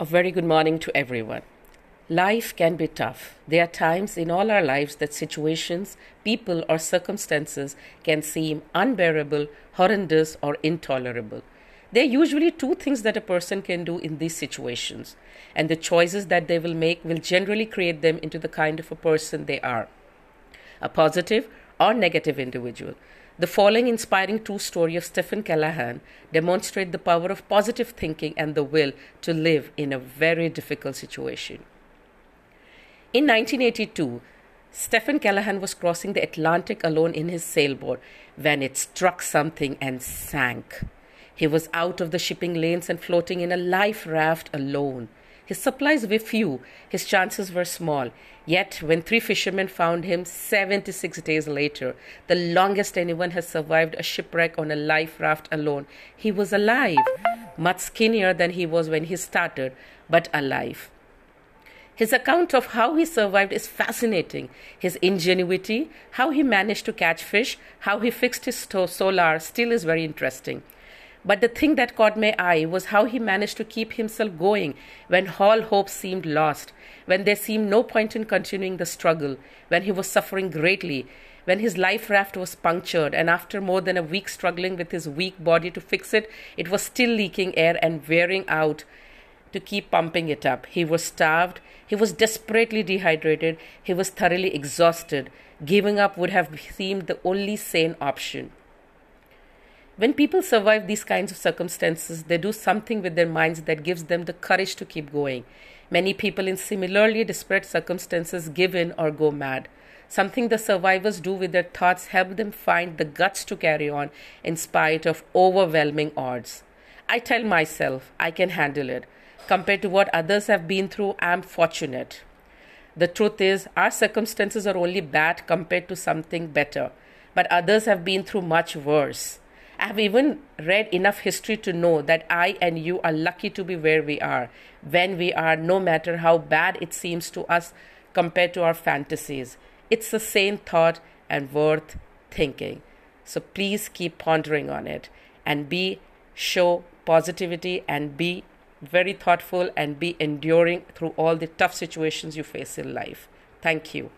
A very good morning to everyone. Life can be tough. There are times in all our lives that situations, people, or circumstances can seem unbearable, horrendous, or intolerable. There are usually two things that a person can do in these situations, and the choices that they will make will generally create them into the kind of a person they are a positive or negative individual. The following inspiring true story of Steven Callahan demonstrate the power of positive thinking and the will to live in a very difficult situation. In 1982, Steven Callahan was crossing the Atlantic alone in his sailboat when it struck something and sank. He was out of the shipping lanes and floating in a life raft alone. His supplies were few, his chances were small. Yet, when three fishermen found him 76 days later, the longest anyone has survived a shipwreck on a life raft alone, he was alive. Much skinnier than he was when he started, but alive. His account of how he survived is fascinating. His ingenuity, how he managed to catch fish, how he fixed his solar still is very interesting. But the thing that caught my eye was how he managed to keep himself going when all hope seemed lost, when there seemed no point in continuing the struggle, when he was suffering greatly, when his life raft was punctured, and after more than a week struggling with his weak body to fix it, it was still leaking air and wearing out to keep pumping it up. He was starved, he was desperately dehydrated, he was thoroughly exhausted. Giving up would have seemed the only sane option. When people survive these kinds of circumstances, they do something with their minds that gives them the courage to keep going. Many people in similarly desperate circumstances give in or go mad. Something the survivors do with their thoughts help them find the guts to carry on in spite of overwhelming odds. I tell myself I can handle it. Compared to what others have been through, I am fortunate. The truth is, our circumstances are only bad compared to something better, but others have been through much worse. I have even read enough history to know that I and you are lucky to be where we are, when we are, no matter how bad it seems to us compared to our fantasies. It's the same thought and worth thinking. So please keep pondering on it and be show positivity and be very thoughtful and be enduring through all the tough situations you face in life. Thank you.